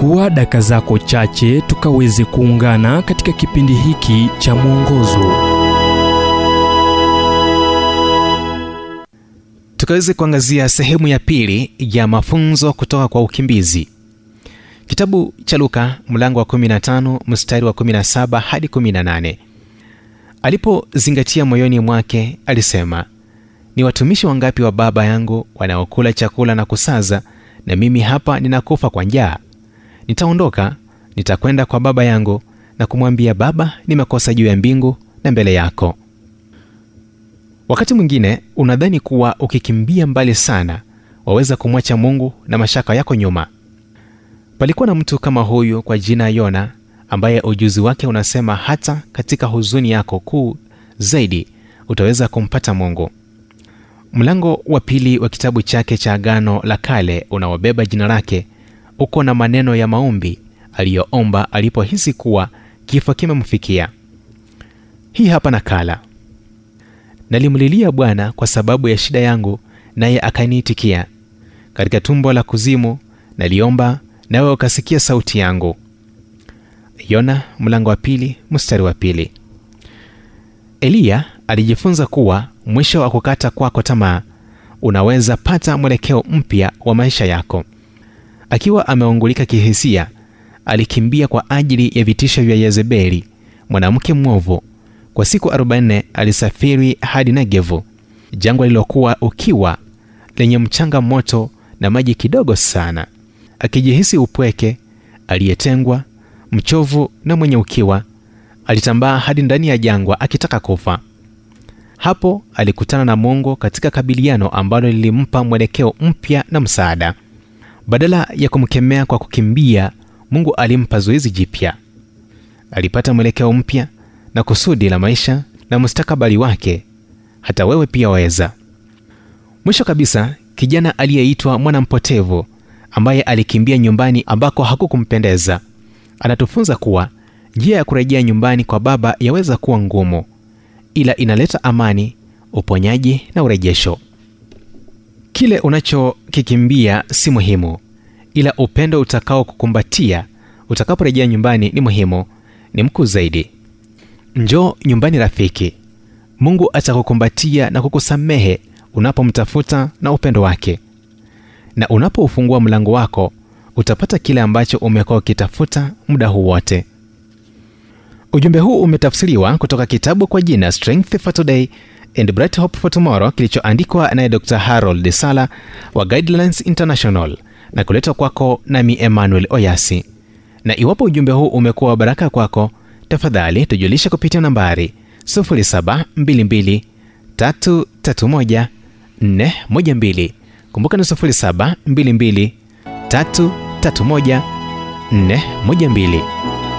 chukua daka zako chache tukaweze kuungana katika kipindi hiki cha mwongozo. Tukaweze kuangazia sehemu ya pili ya mafunzo kutoka kwa ukimbizi. Kitabu cha luka mlango wa 15 mstari wa 17 hadi 18 alipozingatia moyoni mwake alisema ni watumishi wangapi wa baba yangu wanaokula chakula na kusaza na mimi hapa ninakufa kwa njaa nitaondoka nitakwenda kwa baba yangu na kumwambia baba nimekosa juu ya mbingu na mbele yako. Wakati mwingine unadhani kuwa ukikimbia mbali sana waweza kumwacha mungu na mashaka yako nyuma. Palikuwa na mtu kama huyu kwa jina yona ambaye ujuzi wake unasema hata katika huzuni yako kuu zaidi utaweza kumpata mungu. Mlango wa pili wa kitabu chake cha agano la kale unaobeba jina lake uko na maneno ya maombi aliyoomba alipohisi kuwa kifo kimemfikia. Hii hapa nakala. Nalimlilia bwana kwa sababu ya shida yangu naye akaniitikia. Katika tumbo la kuzimu naliomba nawe ukasikia sauti yangu. Yona mlango wa pili mstari wa pili. Eliya alijifunza kuwa mwisho wa kukata kwako tamaa unaweza pata mwelekeo mpya wa maisha yako akiwa ameungulika kihisia alikimbia kwa ajili ya vitisho vya yezebeli mwanamke mwovu. Kwa siku 40 alisafiri hadi negevu jangwa lilokuwa ukiwa lenye mchanga moto na maji kidogo sana. Akijihisi upweke aliyetengwa mchovu na mwenye ukiwa alitambaa hadi ndani ya jangwa akitaka kufa. Hapo alikutana na mungu katika kabiliano ambalo lilimpa mwelekeo mpya na msaada badala ya kumkemea kwa kukimbia mungu alimpa zoezi jipya. Alipata mwelekeo mpya na kusudi la maisha na mustakabali wake hata wewe pia waweza. Mwisho kabisa kijana aliyeitwa mwanampotevu ambaye alikimbia nyumbani ambako hakukumpendeza anatufunza kuwa njia ya kurejea nyumbani kwa baba yaweza kuwa ngumu ila inaleta amani uponyaji na urejesho kile unachokikimbia si muhimu ila upendo utakaokukumbatia utakaporejea nyumbani ni muhimu ni mkuu zaidi. Njoo nyumbani rafiki. Mungu atakukumbatia na kukusamehe unapomtafuta na upendo wake. Na unapoufungua mlango wako utapata kile ambacho umekuwa ukitafuta muda huu wote. Ujumbe huu umetafsiriwa kutoka kitabu kwa jina strength for today and bright hope for tomorrow kilichoandikwa naye dr. Harold desala wa guidelines international na kuletwa kwako nami emmanuel oyasi. Na iwapo ujumbe huu umekuwa wa baraka kwako tafadhali tujulishe kupitia nambari 722 331 412 kumbuka ni 722 331 412